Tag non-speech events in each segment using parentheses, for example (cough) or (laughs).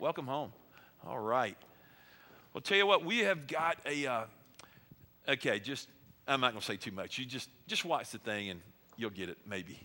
Welcome home. All right. Well, tell you what, we have got a. Uh, okay, just I'm not going to say too much. You just just watch the thing and you'll get it, maybe.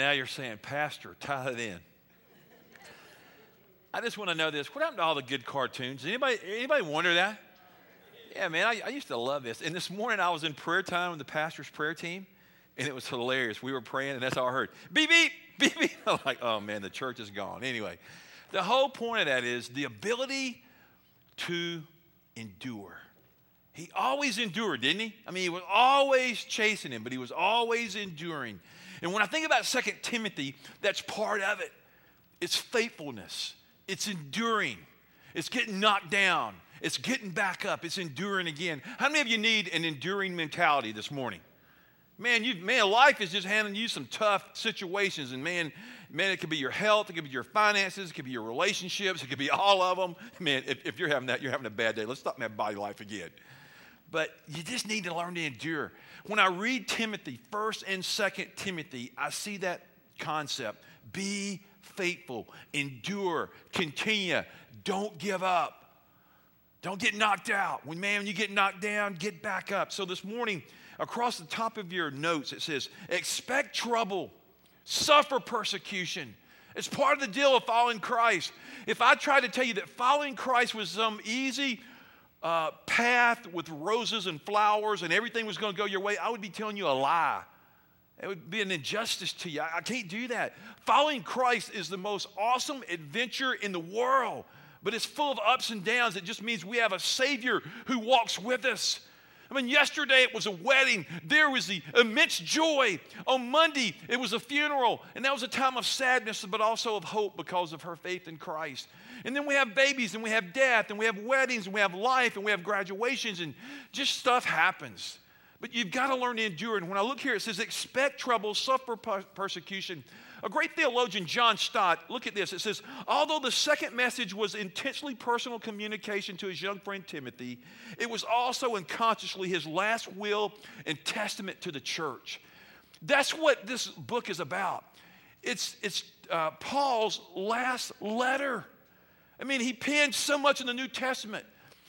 Now you're saying, Pastor, tie it in. I just want to know this. What happened to all the good cartoons? Anybody, anybody wonder that? Yeah, man, I, I, used to love this. And this morning I was in prayer time with the pastor's prayer team, and it was hilarious. We were praying, and that's all I heard. Beep, beep, beep, beep. (laughs) I'm like, oh, man, the church is gone. Anyway, the whole point of that is the ability to endure. He always endured, didn't he? I mean, he was always chasing him, but he was always enduring. And when I think about Second Timothy, that's part of it. It's faithfulness, it's enduring, it's getting knocked down, it's getting back up, it's enduring again. How many of you need an enduring mentality this morning? Man, you man, life is just handing you some tough situations, and man, man, it could be your health, it could be your finances, it could be your relationships, it could be all of them. Man, if, if you're having that, you're having a bad day. Let's stop that body life again. But you just need to learn to endure. When I read Timothy, 1st and 2nd Timothy, I see that concept. Be faithful, endure, continue, don't give up. Don't get knocked out. When man, when you get knocked down, get back up. So this morning, across the top of your notes, it says, expect trouble, suffer persecution. It's part of the deal of following Christ. If I try to tell you that following Christ was some easy uh, path with roses and flowers and everything was going to go your way, I would be telling you a lie. It would be an injustice to you. I, I can't do that. Following Christ is the most awesome adventure in the world, but it's full of ups and downs. It just means we have a Savior who walks with us. I mean, yesterday it was a wedding. There was the immense joy. On Monday it was a funeral, and that was a time of sadness, but also of hope because of her faith in Christ. And then we have babies and we have death and we have weddings and we have life and we have graduations and just stuff happens. But you've got to learn to endure. And when I look here, it says, expect trouble, suffer persecution. A great theologian, John Stott, look at this. It says, although the second message was intentionally personal communication to his young friend Timothy, it was also unconsciously his last will and testament to the church. That's what this book is about. It's, it's uh, Paul's last letter. I mean, he penned so much in the New Testament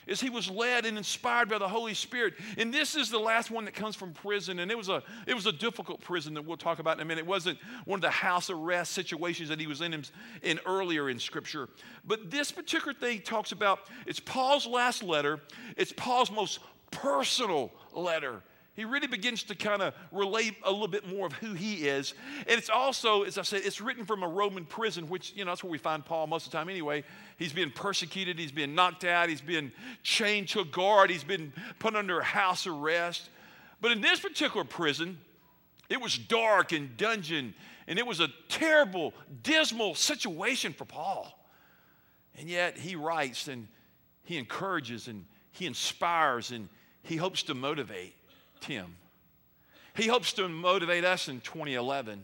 as he was led and inspired by the Holy Spirit. And this is the last one that comes from prison. And it was a, it was a difficult prison that we'll talk about in a minute. It wasn't one of the house arrest situations that he was in, in earlier in Scripture. But this particular thing talks about it's Paul's last letter, it's Paul's most personal letter. He really begins to kind of relate a little bit more of who he is. And it's also, as I said, it's written from a Roman prison, which, you know, that's where we find Paul most of the time anyway. He's been persecuted, he's been knocked out, he's been chained to a guard, he's been put under house arrest. But in this particular prison, it was dark and dungeon, and it was a terrible, dismal situation for Paul. And yet he writes and he encourages and he inspires and he hopes to motivate Tim. He hopes to motivate us in 2011.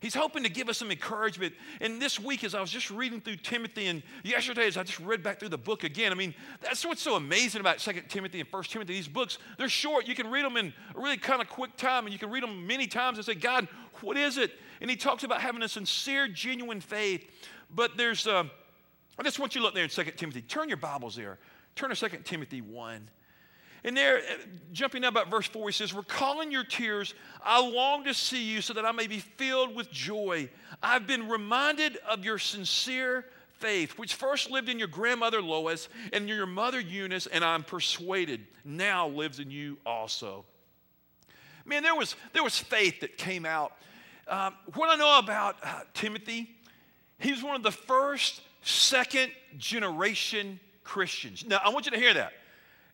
He's hoping to give us some encouragement. And this week, as I was just reading through Timothy, and yesterday, as I just read back through the book again, I mean, that's what's so amazing about Second Timothy and First Timothy. These books, they're short. You can read them in a really kind of quick time, and you can read them many times and say, God, what is it? And he talks about having a sincere, genuine faith. But there's, uh, I just want you to look there in Second Timothy. Turn your Bibles there. Turn to Second Timothy 1. And there, uh, jumping up at verse 4, he says, Recalling your tears, I long to see you so that I may be filled with joy. I've been reminded of your sincere faith, which first lived in your grandmother Lois and your mother Eunice, and I'm persuaded now lives in you also. Man, there was, there was faith that came out. Um, what I know about uh, Timothy, he was one of the first, second generation Christians. Now, I want you to hear that.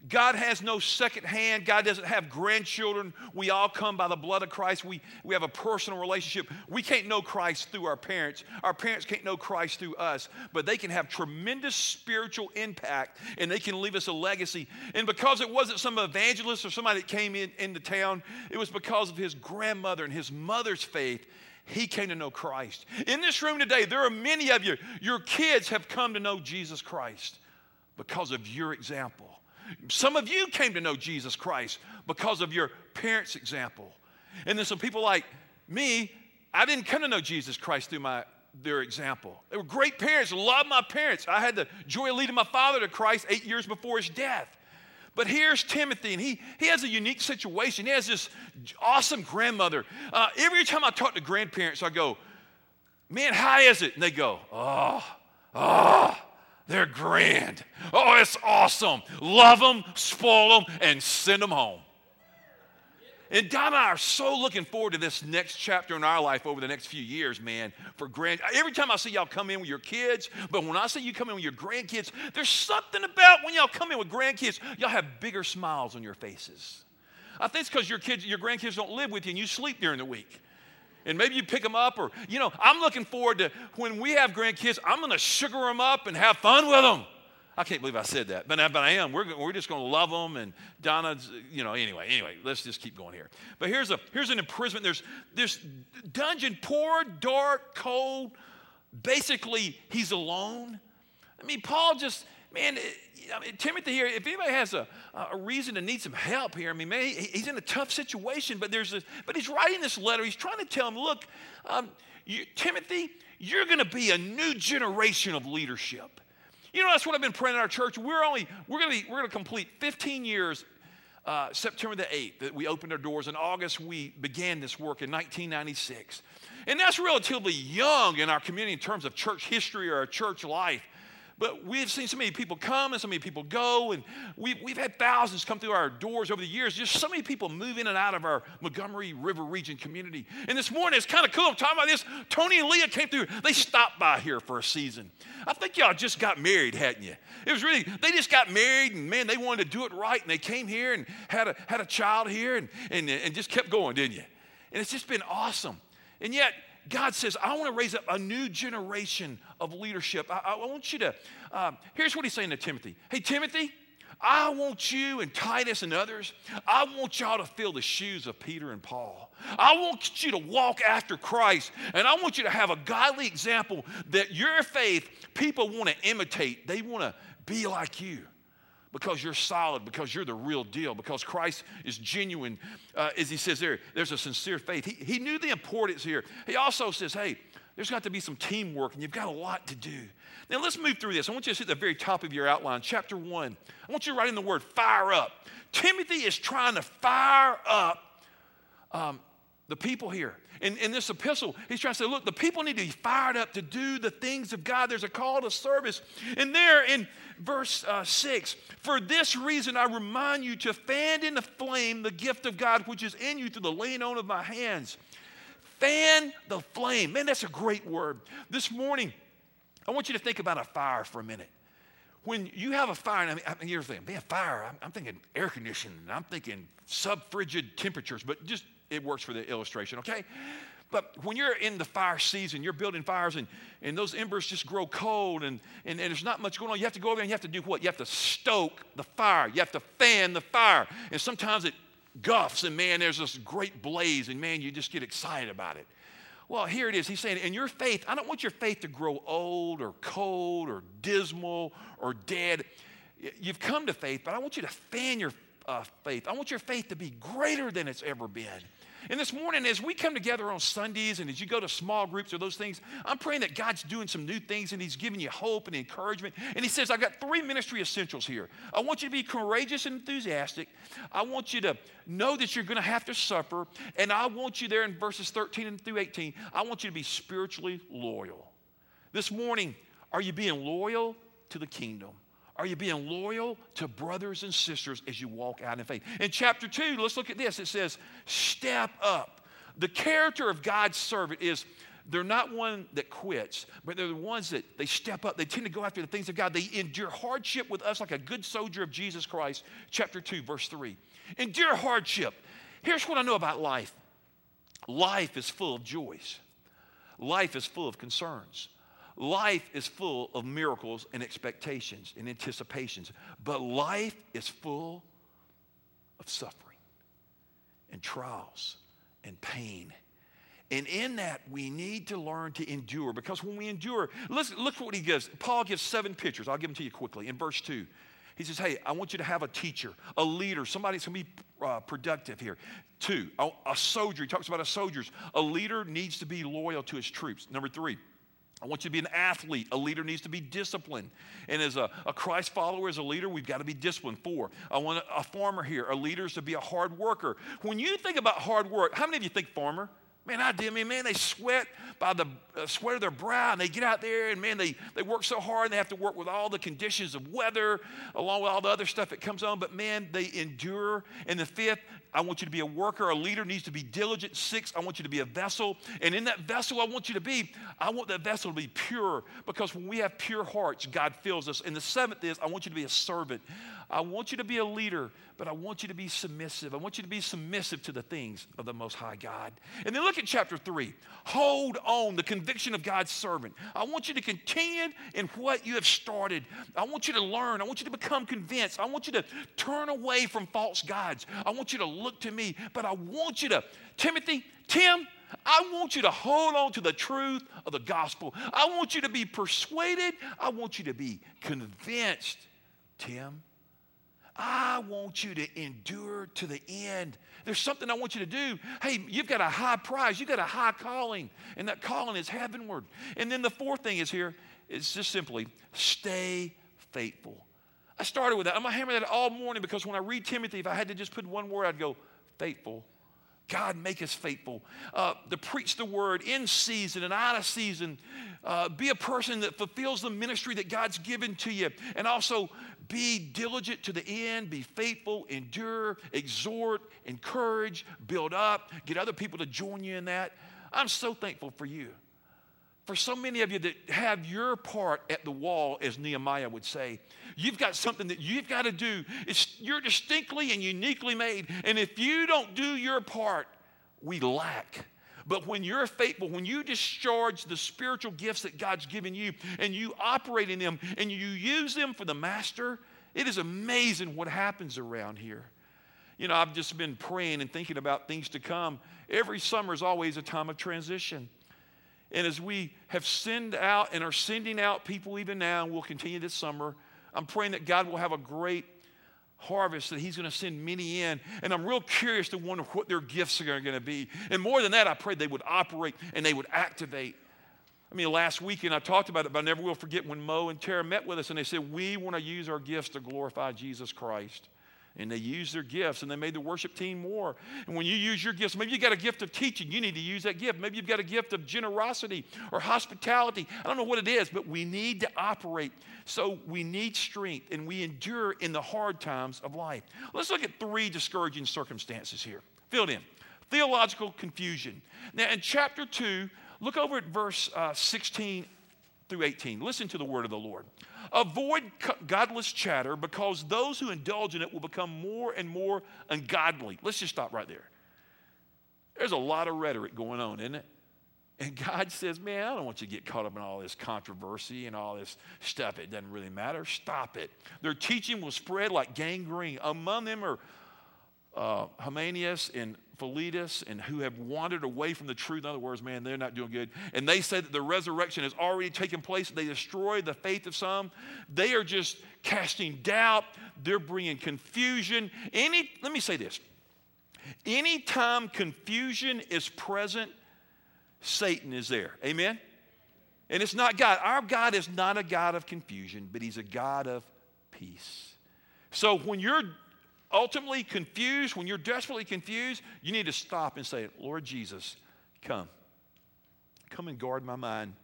God has no second hand. God doesn't have grandchildren. We all come by the blood of Christ. We, we have a personal relationship. We can't know Christ through our parents. Our parents can't know Christ through us, but they can have tremendous spiritual impact and they can leave us a legacy. And because it wasn't some evangelist or somebody that came in, into town, it was because of his grandmother and his mother's faith he came to know Christ. In this room today, there are many of you, your kids have come to know Jesus Christ because of your example. Some of you came to know Jesus Christ because of your parents' example. And then some people like me, I didn't come to know Jesus Christ through my their example. They were great parents, loved my parents. I had the joy of leading my father to Christ eight years before his death. But here's Timothy, and he, he has a unique situation. He has this awesome grandmother. Uh, every time I talk to grandparents, I go, Man, how is it? And they go, Oh, oh. They're grand. Oh, it's awesome. Love them, spoil them, and send them home. And Don and I are so looking forward to this next chapter in our life over the next few years, man. For grand, every time I see y'all come in with your kids, but when I see you come in with your grandkids, there's something about when y'all come in with grandkids, y'all have bigger smiles on your faces. I think it's because your kids, your grandkids don't live with you and you sleep during the week and maybe you pick them up or you know i'm looking forward to when we have grandkids i'm going to sugar them up and have fun with them i can't believe i said that but, but i am. We're, we're just going to love them and donna's you know anyway anyway let's just keep going here. But here's a here's an imprisonment. There's this dungeon poor dark cold. Basically he's alone. I mean paul just man I mean, Timothy here, if anybody has a, a reason to need some help here, I mean, man, he's in a tough situation, but there's this, but he's writing this letter. He's trying to tell him, look, um, you, Timothy, you're going to be a new generation of leadership. You know, that's what I've been praying in our church. We're only, we're going to we're going to complete 15 years uh, September the 8th that we opened our doors. In August, we began this work in 1996. And that's relatively young in our community in terms of church history or our church life. But we've seen so many people come and so many people go, and we've, we've had thousands come through our doors over the years. Just so many people move in and out of our Montgomery River region community. And this morning, it's kind of cool. I'm talking about this. Tony and Leah came through. They stopped by here for a season. I think y'all just got married, hadn't you? It was really, they just got married, and man, they wanted to do it right, and they came here and had a, had a child here and, and, and just kept going, didn't you? And it's just been awesome. And yet, God says, I want to raise up a new generation of leadership. I, I want you to, um, here's what he's saying to Timothy Hey, Timothy, I want you and Titus and others, I want y'all to fill the shoes of Peter and Paul. I want you to walk after Christ, and I want you to have a godly example that your faith, people want to imitate. They want to be like you because you're solid, because you're the real deal, because Christ is genuine. Uh, as he says there, there's a sincere faith. He, he knew the importance here. He also says, hey, there's got to be some teamwork, and you've got a lot to do. Now, let's move through this. I want you to see the very top of your outline, chapter one. I want you to write in the word fire up. Timothy is trying to fire up um, the people here. In, in this epistle, he's trying to say, look, the people need to be fired up to do the things of God. There's a call to service. And there in verse uh, 6, for this reason I remind you to fan in the flame the gift of God which is in you through the laying on of my hands. Fan the flame. Man, that's a great word. This morning, I want you to think about a fire for a minute. When you have a fire, I mean, I mean you're thinking, man, fire, I'm, I'm thinking air conditioning, I'm thinking sub frigid temperatures, but just it works for the illustration, okay? But when you're in the fire season, you're building fires and, and those embers just grow cold and, and, and, there's not much going on. You have to go over there and you have to do what? You have to stoke the fire. You have to fan the fire. And sometimes it guffs and man, there's this great blaze and man, you just get excited about it. Well, here it is. He's saying, in your faith, I don't want your faith to grow old or cold or dismal or dead. You've come to faith, but I want you to fan your uh, faith. I want your faith to be greater than it's ever been. And this morning, as we come together on Sundays and as you go to small groups or those things, I'm praying that God's doing some new things and He's giving you hope and encouragement. And He says, I've got three ministry essentials here. I want you to be courageous and enthusiastic. I want you to know that you're going to have to suffer. And I want you there in verses 13 and through 18, I want you to be spiritually loyal. This morning, are you being loyal to the kingdom? Are you being loyal to brothers and sisters as you walk out in faith? In chapter 2, let's look at this. It says, Step up. The character of God's servant is they're not one that quits, but they're the ones that they step up. They tend to go after the things of God. They endure hardship with us like a good soldier of Jesus Christ. Chapter 2, verse 3. Endure hardship. Here's what I know about life life is full of joys, life is full of concerns. Life is full of miracles and expectations and anticipations, but life is full of suffering and trials and pain. And in that, we need to learn to endure because when we endure, listen, look what he gives. Paul gives seven pictures. I'll give them to you quickly. In verse 2, he says, Hey, I want you to have a teacher, a leader, somebody that's going to be uh, productive here. Two, a, a soldier. He talks about a soldier's. A leader needs to be loyal to his troops. Number three, I want you to be an athlete. A leader needs to be disciplined. And as a, a Christ follower, as a leader, we've got to be disciplined. Four, I want a, a farmer here. A leader is to be a hard worker. When you think about hard work, how many of you think farmer? Man, I did. Man, man, they sweat by the uh, sweat of their brow, and they get out there, and man, they, they work so hard, and they have to work with all the conditions of weather, along with all the other stuff that comes on. But man, they endure. And the fifth, I want you to be a worker. A leader needs to be diligent. Six, I want you to be a vessel. And in that vessel, I want you to be, I want that vessel to be pure, because when we have pure hearts, God fills us. And the seventh is, I want you to be a servant. I want you to be a leader, but I want you to be submissive. I want you to be submissive to the things of the Most High God. And then look at chapter three. Hold on, the conviction of God's servant. I want you to continue in what you have started. I want you to learn. I want you to become convinced. I want you to turn away from false gods. I want you to look to me, but I want you to, Timothy, Tim, I want you to hold on to the truth of the gospel. I want you to be persuaded. I want you to be convinced, Tim. I want you to endure to the end. There's something I want you to do. Hey, you've got a high prize, you've got a high calling, and that calling is heavenward. And then the fourth thing is here it's just simply stay faithful. I started with that. I'm going to hammer that all morning because when I read Timothy, if I had to just put one word, I'd go faithful. God, make us faithful. Uh, to preach the word in season and out of season. Uh, be a person that fulfills the ministry that God's given to you. And also be diligent to the end, be faithful, endure, exhort, encourage, build up, get other people to join you in that. I'm so thankful for you. For so many of you that have your part at the wall, as Nehemiah would say, you've got something that you've got to do. It's, you're distinctly and uniquely made. And if you don't do your part, we lack. But when you're faithful, when you discharge the spiritual gifts that God's given you and you operate in them and you use them for the master, it is amazing what happens around here. You know, I've just been praying and thinking about things to come. Every summer is always a time of transition. And as we have sent out and are sending out people even now, and we'll continue this summer, I'm praying that God will have a great harvest that he's going to send many in. And I'm real curious to wonder what their gifts are going to be. And more than that, I pray they would operate and they would activate. I mean, last weekend I talked about it, but I never will forget when Mo and Tara met with us and they said, We want to use our gifts to glorify Jesus Christ. And they used their gifts and they made the worship team more. And when you use your gifts, maybe you got a gift of teaching, you need to use that gift. Maybe you've got a gift of generosity or hospitality. I don't know what it is, but we need to operate. So we need strength and we endure in the hard times of life. Let's look at three discouraging circumstances here. Filled in. Theological confusion. Now, in chapter 2, look over at verse uh, 16 through 18. Listen to the word of the Lord. Avoid godless chatter because those who indulge in it will become more and more ungodly. Let's just stop right there. There's a lot of rhetoric going on, isn't it? And God says, Man, I don't want you to get caught up in all this controversy and all this stuff. It doesn't really matter. Stop it. Their teaching will spread like gangrene. Among them are uh, and Philetus and who have wandered away from the truth. In other words, man, they're not doing good. And they say that the resurrection has already taken place. They destroy the faith of some. They are just casting doubt. They're bringing confusion. Any, let me say this. Anytime confusion is present, Satan is there. Amen? And it's not God. Our God is not a God of confusion, but He's a God of peace. So when you're ultimately confused, when you're desperately confused, you need to stop and say, Lord Jesus, come. Come and guard my mind.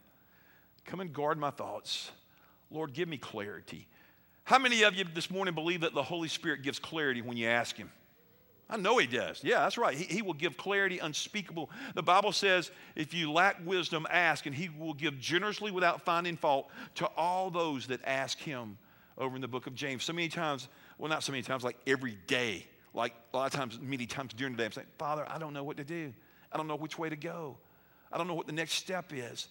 Come and guard my thoughts. Lord, give me clarity. How many of you this morning believe that the Holy Spirit gives clarity when you ask Him? I know He does. Yeah, that's right. He, he, will give clarity unspeakable. The Bible says, if you lack wisdom, ask, and He will give generously without finding fault to all those that ask Him over in the book of James. So many times well, not so many times, like every day. Like a lot of times, many times during the day, I'm saying, Father, I don't know what to do. I don't know which way to go. I don't know what the next step is.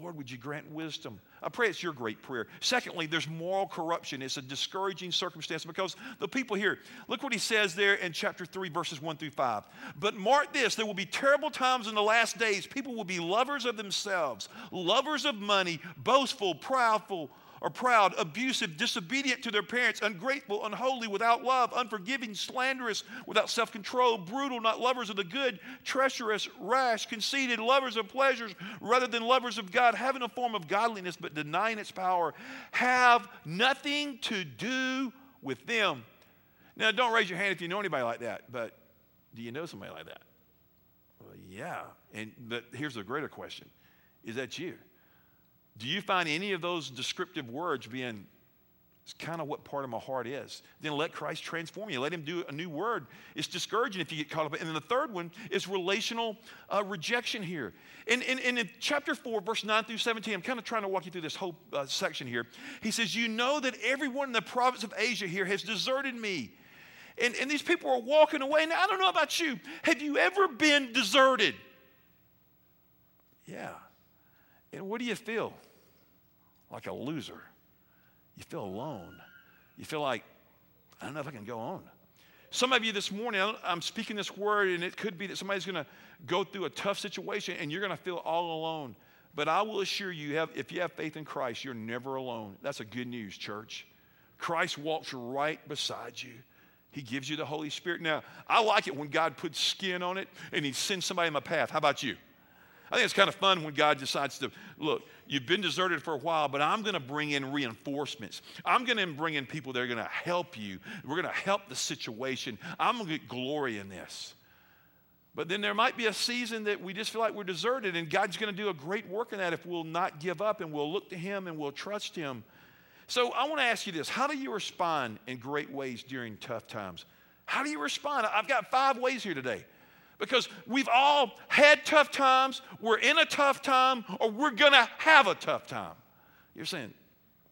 Lord, would you grant wisdom? I pray it's your great prayer. Secondly, there's moral corruption. It's a discouraging circumstance because the people here, look what he says there in chapter 3, verses 1 through 5. But mark this there will be terrible times in the last days. People will be lovers of themselves, lovers of money, boastful, proudful are proud, abusive, disobedient to their parents, ungrateful, unholy, without love, unforgiving, slanderous, without self control, brutal, not lovers of the good, treacherous, rash, conceited, lovers of pleasures rather than lovers of God, having a form of godliness but denying its power, have nothing to do with them. Now, don't raise your hand if you know anybody like that, but do you know somebody like that? Well, yeah. And but here's the greater question: Is that you? Do you find any of those descriptive words being it's kind of what part of my heart is. Then let Christ transform you. Let Him do a new word. It's discouraging if you get caught up. And then the third one is relational uh, rejection here. In, in, in, chapter 4, verse 9 through 17, I'm kind of trying to walk you through this whole uh, section here. He says, You know that everyone in the province of Asia here has deserted me. And, and these people are walking away. Now, I don't know about you. Have you ever been deserted? Yeah. And what do you feel? Like a loser. You feel alone. You feel like, I don't know if I can go on. Some of you this morning, I'm speaking this word, and it could be that somebody's going to go through a tough situation and you're going to feel all alone. But I will assure you, if you have faith in Christ, you're never alone. That's a good news, church. Christ walks right beside you. He gives you the Holy Spirit. Now, I like it when God puts skin on it and He sends somebody in my path. How about you? I think it's kind of fun when God decides to look, you've been deserted for a while, but I'm going to bring in reinforcements. I'm going to bring in people that are going to help you. We're going to help the situation. I'm going to get glory in this. But then there might be a season that we just feel like we're deserted, and God's going to do a great work in that if we'll not give up and we'll look to Him and we'll trust Him. So I want to ask you this How do you respond in great ways during tough times? How do you respond? I've got five ways here today because we've all had tough times, we're in a tough time, or we're going to have a tough time. You're saying,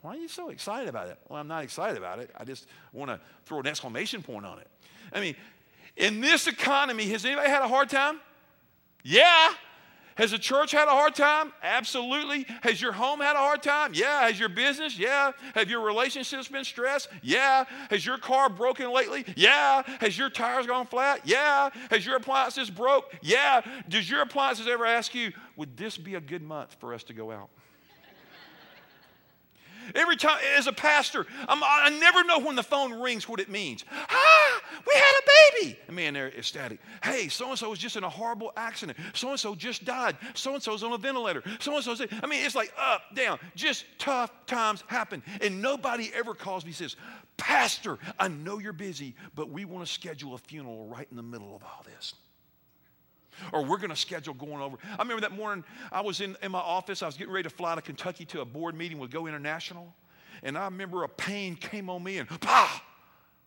why are you so excited about it? Well, I'm not excited about it. I just want to throw an exclamation point on it. I mean, in this economy, has anybody had a hard time? Yeah. Has the church had a hard time? Absolutely. Has your home had a hard time? Yeah. Has your business? Yeah. Have your relationships been stressed? Yeah. Has your car broken lately? Yeah. Has your tires gone flat? Yeah. Has your appliances broke? Yeah. Does your appliances ever ask you, would this be a good month for us to go out? Every time, as a pastor, I'm, i never know when the phone rings what it means. Ah, we had a baby. I mean, they're ecstatic. Hey, so and so was just in a horrible accident. So and so just died. So and so's on a ventilator. So and so's. I mean, it's like up, down. Just tough times happen. And nobody ever calls me and says, Pastor, I know you're busy, but we want to schedule a funeral right in the middle of all this. Or we're going to schedule going over. I remember that morning I was in, in my office. I was getting ready to fly to Kentucky to a board meeting with Go International. And I remember a pain came on me and, pah!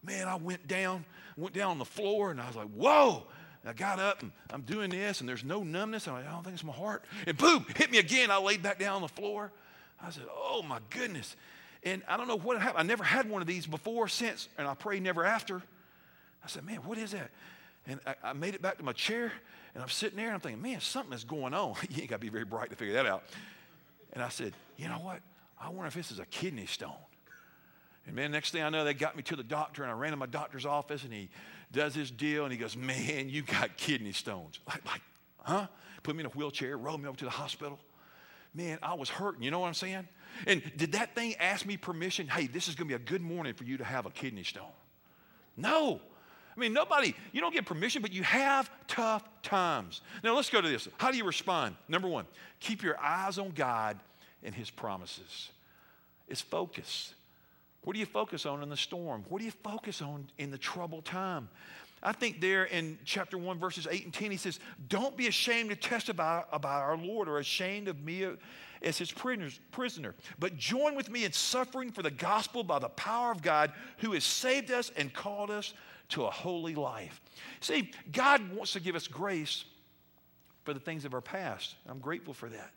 Man, I went down, went down on the floor, and I was like, whoa. And I got up and I'm doing this, and there's no numbness. I'm like, I don't think it's my heart. And boom, hit me again. I laid back down on the floor. I said, oh my goodness. And I don't know what happened. I never had one of these before, since, and I pray never after. I said, man, what is that? And I, I made it back to my chair, and I'm sitting there, and I'm thinking, man, something is going on. (laughs) you ain't got to be very bright to figure that out. And I said, you know what? I wonder if this is a kidney stone. And man, next thing I know, they got me to the doctor, and I ran to my doctor's office, and he does his deal, and he goes, Man, you got kidney stones. (laughs) Like, like, huh? Put me in a wheelchair, rolled me over to the hospital. Man, I was hurting. You know what I'm saying? And did that thing ask me permission? Hey, this is going to be a good morning for you to have a kidney stone. No. I mean, nobody, you don't get permission, but you have tough times. Now, let's go to this. How do you respond? Number one, keep your eyes on God and His promises. It's focus. What do you focus on in the storm? What do you focus on in the troubled time? I think there in chapter 1, verses 8 and 10, he says, Don't be ashamed to testify about our Lord or ashamed of me as his prisoner, but join with me in suffering for the gospel by the power of God who has saved us and called us to a holy life. See, God wants to give us grace for the things of our past. I'm grateful for that.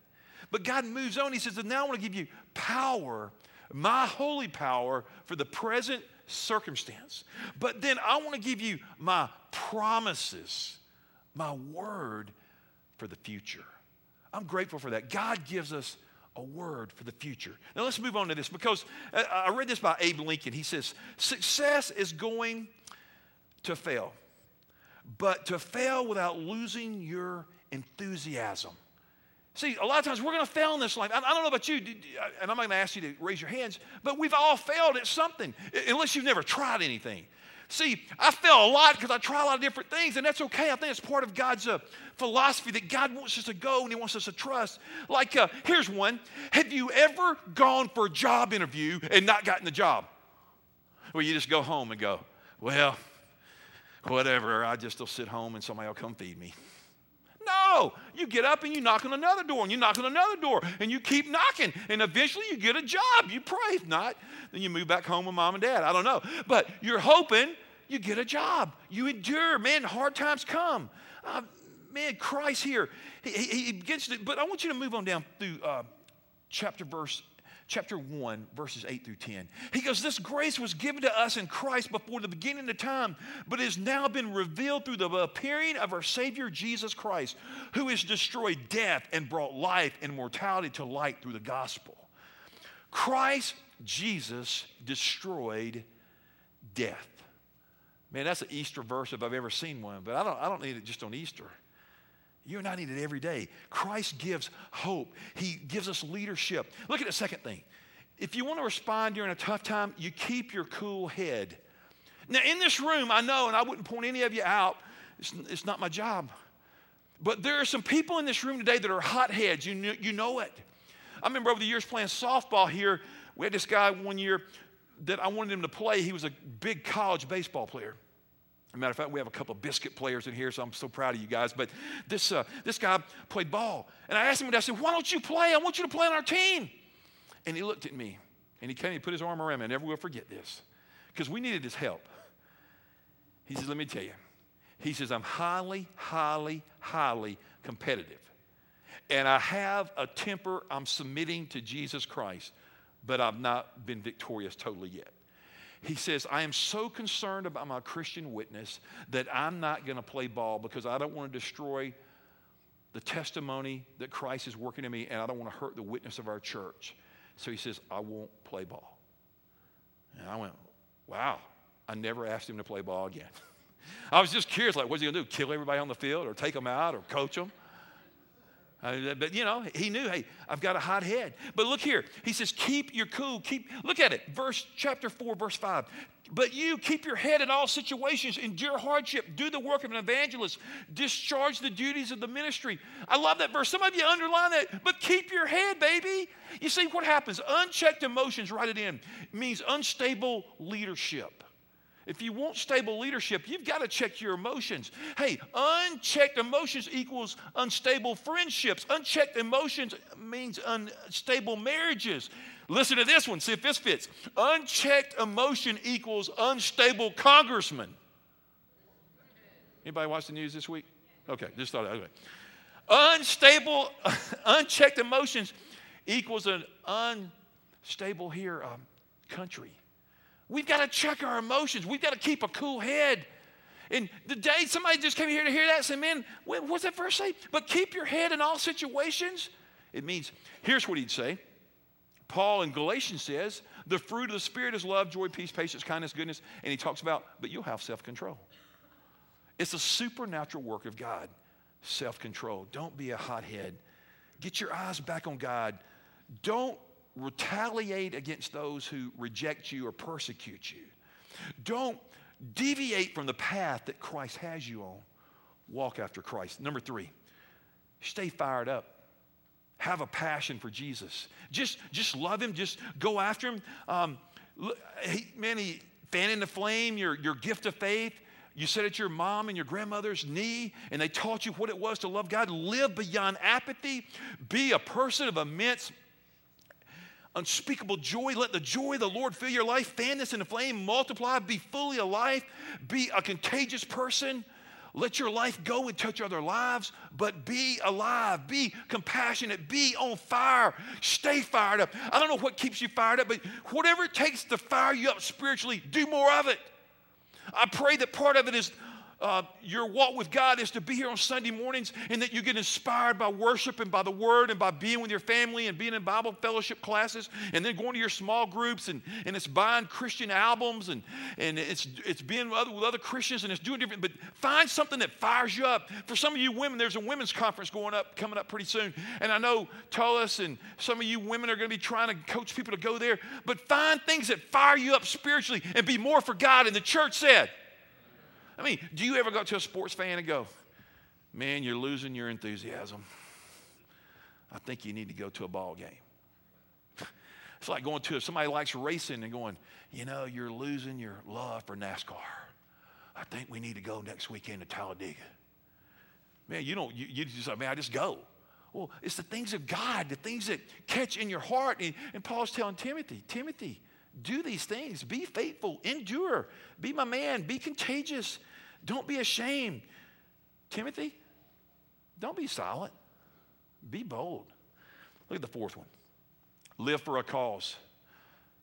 But God moves on. He says, Now I want to give you power my holy power for the present circumstance. But then I want to give you my promises, my word for the future. I'm grateful for that. God gives us a word for the future. Now let's move on to this because uh, I read this by Abe Lincoln. He says, Success is going to fail, but to fail without losing your enthusiasm. See, a lot of times we're going to fail in this life. I, I don't know about you, and I'm not going to ask you to raise your hands, but we've all failed at something, unless you've never tried anything. See, I fail a lot because I try a lot of different things, and that's okay. I think it's part of God's uh, philosophy that God wants us to go and He wants us to trust. Like, uh, here's one Have you ever gone for a job interview and not gotten the job? Well, you just go home and go, well, whatever, I just will sit home and somebody will come feed me. No, you get up and you knock on another door and you knock on another door and you keep knocking and eventually you get a job. You pray. If not, then you move back home with mom and dad. I don't know. But you're hoping you get a job. You endure. Man, hard times come. Uh, man, Christ here, he, he, he, gets to, but I want you to move on down through uh, chapter verse chapter 1, verses 8 through 10. He goes, This grace was given to us in Christ before the beginning of time, but has now been revealed through the appearing of our Savior Jesus Christ, who has destroyed death and brought life and mortality to light through the gospel. Christ Jesus destroyed death. Man, that's an Easter verse if I've ever seen one, but I don't, I don't need it just on Easter. You and I need it every day. Christ gives hope, He gives us leadership. Look at the second thing. If you want to respond during a tough time, you keep your cool head. Now, in this room, I know, and I wouldn't point any of you out, it's, it's not my job. But there are some people in this room today that are hotheads. You know, you know it. I remember over the years playing softball here. We had this guy one year that I wanted him to play. He was a big college baseball player matter of fact, we have a couple of biscuit players in here, so I'm so proud of you guys. But this, uh, this guy played ball. And I asked him, I said, Why don't you play? I want you to play on our team. And he looked at me and he came and put his arm around me. I never will forget this because we needed his help. He says, Let me tell you. He says, I'm highly, highly, highly competitive. And I have a temper I'm submitting to Jesus Christ, but I've not been victorious totally yet. He says, I am so concerned about my Christian witness that I'm not going to play ball because I don't want to destroy the testimony that Christ is working in me and I don't want to hurt the witness of our church. So he says, I won't play ball. And I went, wow, I never asked him to play ball again. (laughs) I was just curious, like, what's he going to do? Kill everybody on the field or take them out or coach them? Uh, but you know, he knew, hey, I've got a hot head. But look here, he says, keep your cool. Keep look at it. Verse chapter 4, verse 5. But you keep your head in all situations, endure hardship, do the work of an evangelist, discharge the duties of the ministry. I love that verse. Some of you underline that, but keep your head, baby. You see what happens? Unchecked emotions, write it in, means unstable leadership. If you want stable leadership, you've got to check your emotions. Hey, unchecked emotions equals unstable friendships. Unchecked emotions means unstable marriages. Listen to this one, see if this fits. Unchecked emotion equals unstable congressman. Anybody watch the news this week? Okay, just thought, okay. Unstable, (laughs) unchecked emotions equals an unstable here um, country. We've got to check our emotions. We've got to keep a cool head. And the day somebody just came here to hear that, say, man, what's that verse say? But keep your head in all situations. It means, here's what he'd say. Paul in Galatians says, the fruit of the Spirit is love, joy, peace, patience, kindness, goodness. And he talks about, but you'll have self control. It's a supernatural work of God, self control. Don't be a hothead. Get your eyes back on God. Don't retaliate against those who reject you or persecute you. Don't deviate from the path that Christ has you on. Walk after Christ. Number three, stay fired up. Have a passion for Jesus. Just, just love him. Just go after him. Um, he, man, he fanning the flame, your, your gift of faith. You sat at your mom and your grandmother's knee, and they taught you what it was to love God. Live beyond apathy. Be a person of immense unspeakable joy. Let the joy of the Lord fill your life. Fan this in the flame, multiply, be fully alive, be a contagious person. Let your life go and touch other lives, but be alive, be compassionate, be on fire, stay fired up. I don't know what keeps you fired up, but whatever it takes to fire you up spiritually, do more of it. I pray that part of it is uh, your walk with God is to be here on Sunday mornings and that you get inspired by worship and by the Word and by being with your family and being in Bible fellowship classes and then going to your small groups and, and it's buying Christian albums and, and it's, it's being with other, with other Christians and it's doing different. But find something that fires you up. For some of you women, there's a women's conference going up, coming up pretty soon. And I know Tullis and some of you women are going to be trying to coach people to go there. But find things that fire you up spiritually and be more for God. And the church said, I mean, do you ever go to a sports fan and go, man, you're losing your enthusiasm? I think you need to go to a ball game. It's like going to if somebody likes racing and going, you know, you're losing your love for NASCAR. I think we need to go next weekend to Talladega. Man, you don't, you, you just like, man, I just go. Well, it's the things of God, the things that catch in your heart. And, and Paul's telling Timothy, Timothy, do these things. Be faithful, endure, be my man, be contagious. Don't be ashamed. Timothy, don't be silent. Be bold. Look at the fourth one. Live for a cause.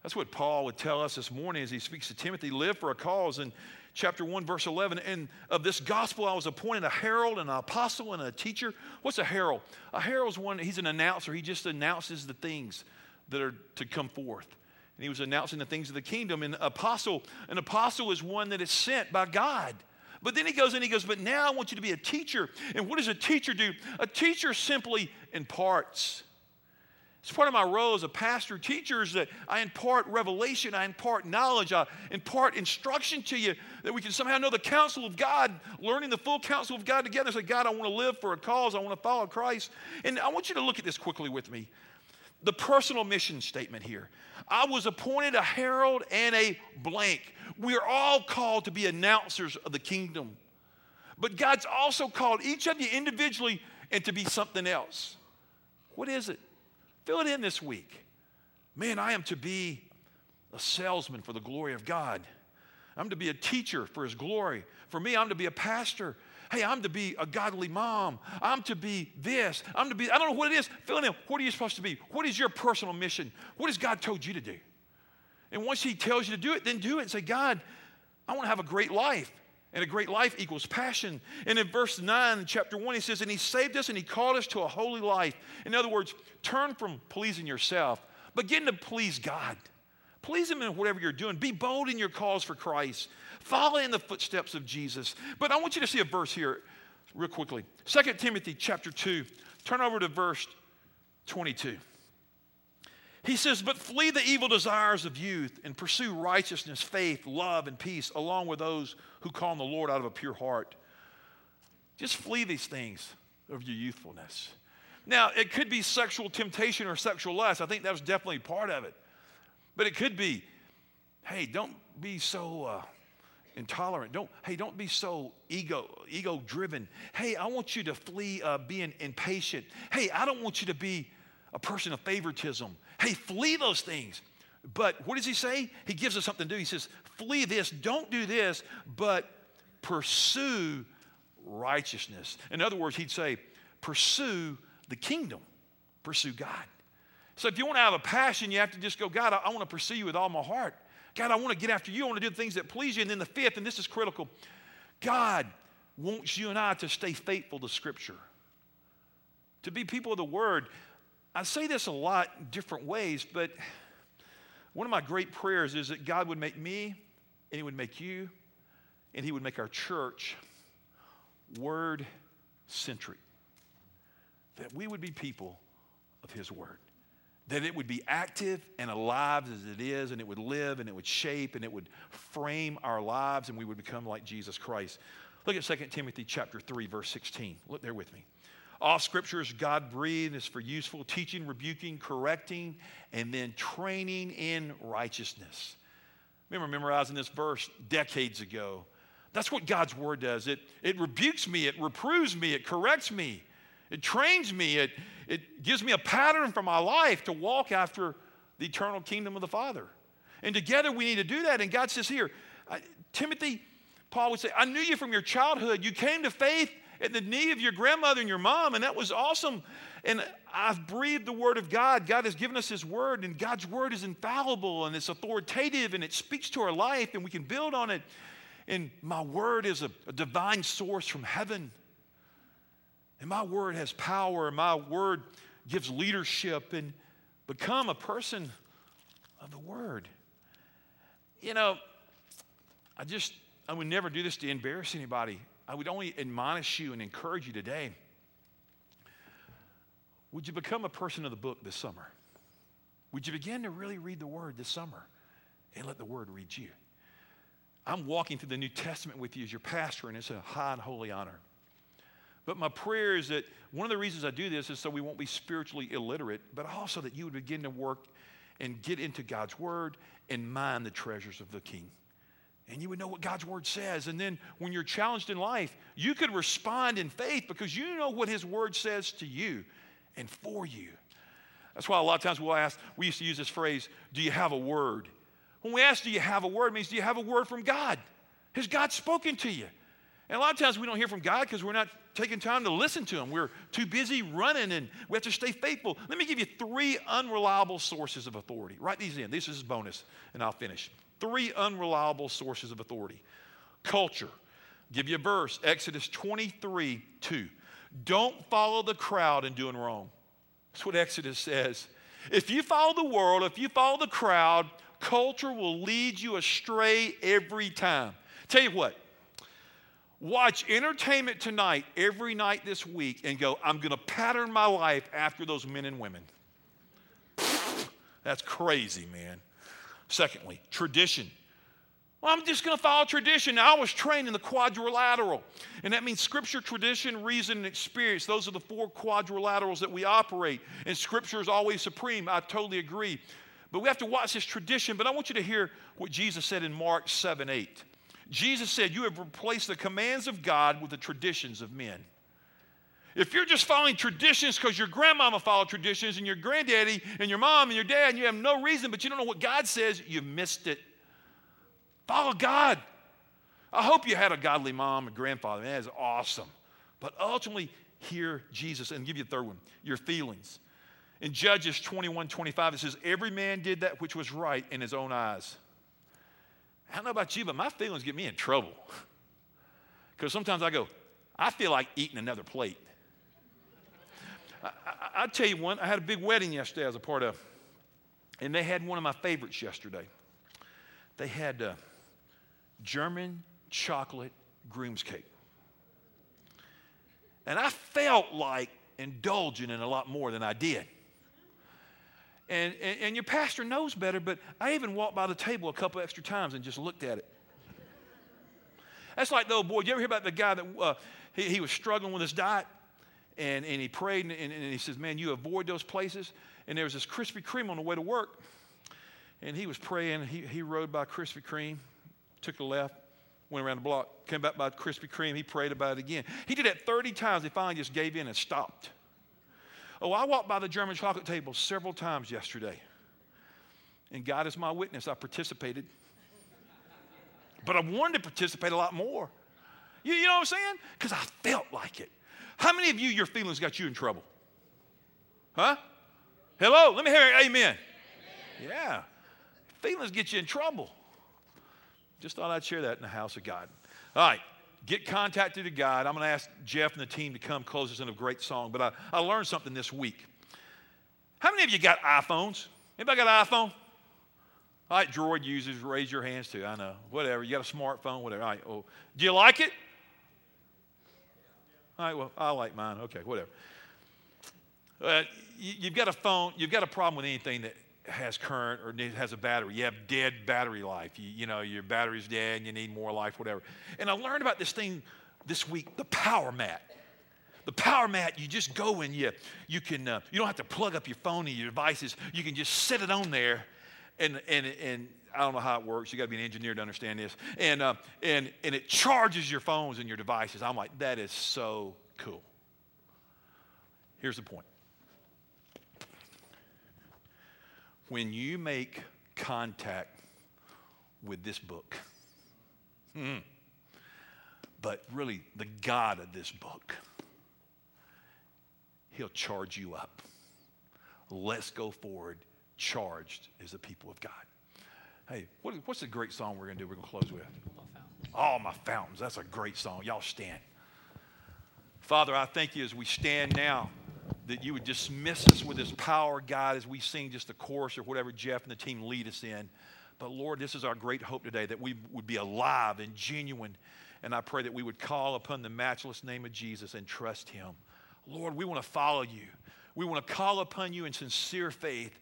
That's what Paul would tell us this morning as he speaks to Timothy. Live for a cause. In chapter 1, verse 11, and of this gospel I was appointed a herald and an apostle and a teacher. What's a herald? A herald's one, he's an announcer. He just announces the things that are to come forth. He was announcing the things of the kingdom. And apostle, an apostle is one that is sent by God. But then he goes and he goes, But now I want you to be a teacher. And what does a teacher do? A teacher simply imparts. It's part of my role as a pastor teacher is that I impart revelation, I impart knowledge, I impart instruction to you that we can somehow know the counsel of God, learning the full counsel of God together. Say, God, I want to live for a cause, I want to follow Christ. And I want you to look at this quickly with me. The personal mission statement here. I was appointed a herald and a blank. We are all called to be announcers of the kingdom. But God's also called each of you individually and to be something else. What is it? Fill it in this week. Man, I am to be a salesman for the glory of God. I'm to be a teacher for his glory. For me, I'm to be a pastor. Hey, I'm to be a godly mom. I'm to be this. I'm to be, I don't know what it is. Fill in. What are you supposed to be? What is your personal mission? What has God told you to do? And once He tells you to do it, then do it and say, God, I want to have a great life. And a great life equals passion. And in verse 9, chapter 1, he says, And he saved us and he called us to a holy life. In other words, turn from pleasing yourself, begin to please God. Please Him in whatever you're doing. Be bold in your cause for Christ. Follow in the footsteps of Jesus. But I want you to see a verse here real quickly. 2 Timothy chapter 2. Turn over to verse 22. He says, But flee the evil desires of youth and pursue righteousness, faith, love, and peace, along with those who call on the Lord out of a pure heart. Just flee these things of your youthfulness. Now, it could be sexual temptation or sexual lust. I think that was definitely part of it. But it could be, hey, don't be so uh, intolerant. Don't, hey, don't be so ego, ego driven. Hey, I want you to flee uh, being impatient. Hey, I don't want you to be a person of favoritism. Hey, flee those things. But what does he say? He gives us something to do. He says, flee this, don't do this, but pursue righteousness. In other words, he'd say, pursue the kingdom, pursue God. So if you want to have a passion, you have to just go, God, I, I want to pursue you with all my heart. God, I want to get after you. I want to do the things that please you. And then the fifth, and this is critical God wants you and I to stay faithful to Scripture, to be people of the Word. I say this a lot in different ways, but one of my great prayers is that God would make me, and He would make you, and He would make our church word centric. That we would be people of His Word that it would be active and alive as it is, and it would live and it would shape and it would frame our lives, and we would become like Jesus Christ. Look at 2 Timothy chapter 3, verse 16. Look there with me. All scripture is God breathed, is for useful teaching, rebuking, correcting, and then training in righteousness. Remember memorizing this verse decades ago. That's what God's word does. It, it rebukes me, it reproves me, it corrects me, it trains me, it, it gives me a pattern for my life to walk after the eternal kingdom of the Father. And together we need to do that. And God says here, Timothy, Paul would say, I knew you from your childhood. You came to faith at the knee of your grandmother and your mom, and that was awesome. And I've breathed the word of God. God has given us his word, and God's word is infallible and it's authoritative and it speaks to our life, and we can build on it. And my word is a, a divine source from heaven. And my word has power, and my word gives leadership, and become a person of the word. You know, I just, I would never do this to embarrass anybody. I would only admonish you and encourage you today. Would you become a person of the book this summer? Would you begin to really read the word this summer and let the word read you? I'm walking through the New Testament with you as your pastor, and it's a high and holy honor. But my prayer is that one of the reasons I do this is so we won't be spiritually illiterate, but also that you would begin to work and get into God's word and mine the treasures of the king. And you would know what God's word says. And then when you're challenged in life, you could respond in faith because you know what his word says to you and for you. That's why a lot of times we'll ask, we used to use this phrase, do you have a word? When we ask, do you have a word, means do you have a word from God? Has God spoken to you? And a lot of times we don't hear from God because we're not taking time to listen to Him. We're too busy running and we have to stay faithful. Let me give you three unreliable sources of authority. Write these in. This is bonus, and I'll finish. Three unreliable sources of authority. Culture. give you a verse Exodus 23 2. Don't follow the crowd in doing wrong. That's what Exodus says. If you follow the world, if you follow the crowd, culture will lead you astray every time. Tell you what, watch entertainment tonight every night this week and go, I'm going to pattern my life after those men and women. That's crazy, man. Secondly, tradition. Well, I'm just going to follow tradition. Now, I was trained in the quadrilateral, and that means scripture, tradition, reason, and experience. Those are the four quadrilaterals that we operate, and scripture is always supreme. I totally agree. But we have to watch this tradition. But I want you to hear what Jesus said in Mark 7 8. Jesus said, You have replaced the commands of God with the traditions of men. If you're just following traditions because your grandmama followed traditions and your granddaddy and your mom and your dad, and you have no reason, but you don't know what God says, you missed it. Follow God. I hope you had a godly mom and grandfather. That is awesome. But ultimately, hear Jesus and give you a third one your feelings. In Judges 21 25, it says, Every man did that which was right in his own eyes. I don't know about you, but my feelings get me in trouble. Because sometimes I go, I feel like eating another plate. I, I, I, tell you one, I had a big wedding yesterday as a part of, and they had one of my favorites yesterday. They had uh, German chocolate groom's cake. And I felt like indulging in a lot more than I did. And, and, and your pastor knows better, but I even walked by the table a couple extra times and just looked at it. That's like the old boy. Did you ever hear about the guy that uh, he, he was struggling with his diet? And, and he prayed and, and, and he says, Man, you avoid those places. And there was this Krispy Kreme on the way to work. And he was praying. He, he rode by Krispy Kreme, took a left, went around the block, came back by Krispy Kreme. He prayed about it again. He did that 30 times. He finally just gave in and stopped. Oh, I walked by the German chocolate table several times yesterday. And God is my witness. I participated. But I wanted to participate a lot more. You, you know what I'm saying? Because I felt like it. How many of you, your feelings got you in trouble? Huh? Hello? Let me hear it. Amen. Amen. Yeah. Feelings get you in trouble. Just thought I'd share that in the house of God. All right. Get contacted to God. I'm going to ask Jeff and the team to come close us in a great song. But I, I learned something this week. How many of you got iPhones? Anybody got an iPhone? All right, Droid users, raise your hands too. I know. Whatever. You got a smartphone, whatever. All right. Oh, do you like it? All right, well, I like mine. Okay, whatever. Uh, you, have got a phone, you've got a problem with anything that has current or has a battery. You have dead battery life. You, you know, your battery's dead you need more life, whatever. And I learned about this thing this week the power mat. The power mat, you just go and you, you can, uh, you don't have to plug up your phone and your devices. You can just set it on there and, and, and I don't know how it works. You got to be an engineer to understand this. And, uh, and, and it charges your phones and your devices. I'm like, that is so cool. Here's the point when you make contact with this book, hmm, but really the God of this book, He'll charge you up. Let's go forward charged as the people of God. Hey, what, what's the great song we're going to do? We're going to close with. All my fountains. That's a great song. Y'all stand. Father, I thank you as we stand now that you would dismiss us with this power, God, as we sing just the chorus or whatever Jeff and the team lead us in. But Lord, this is our great hope today that we would be alive and genuine. And I pray that we would call upon the matchless name of Jesus and trust him. Lord, we want to follow you. We want to call upon you in sincere faith.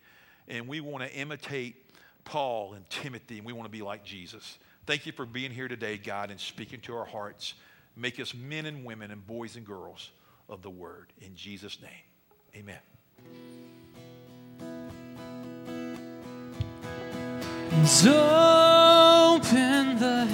And we want to imitate Paul and Timothy. And we want to be like Jesus. Thank you for being here today, God, and speaking to our hearts. Make us men and women and boys and girls of the word. In Jesus' name. Amen. open the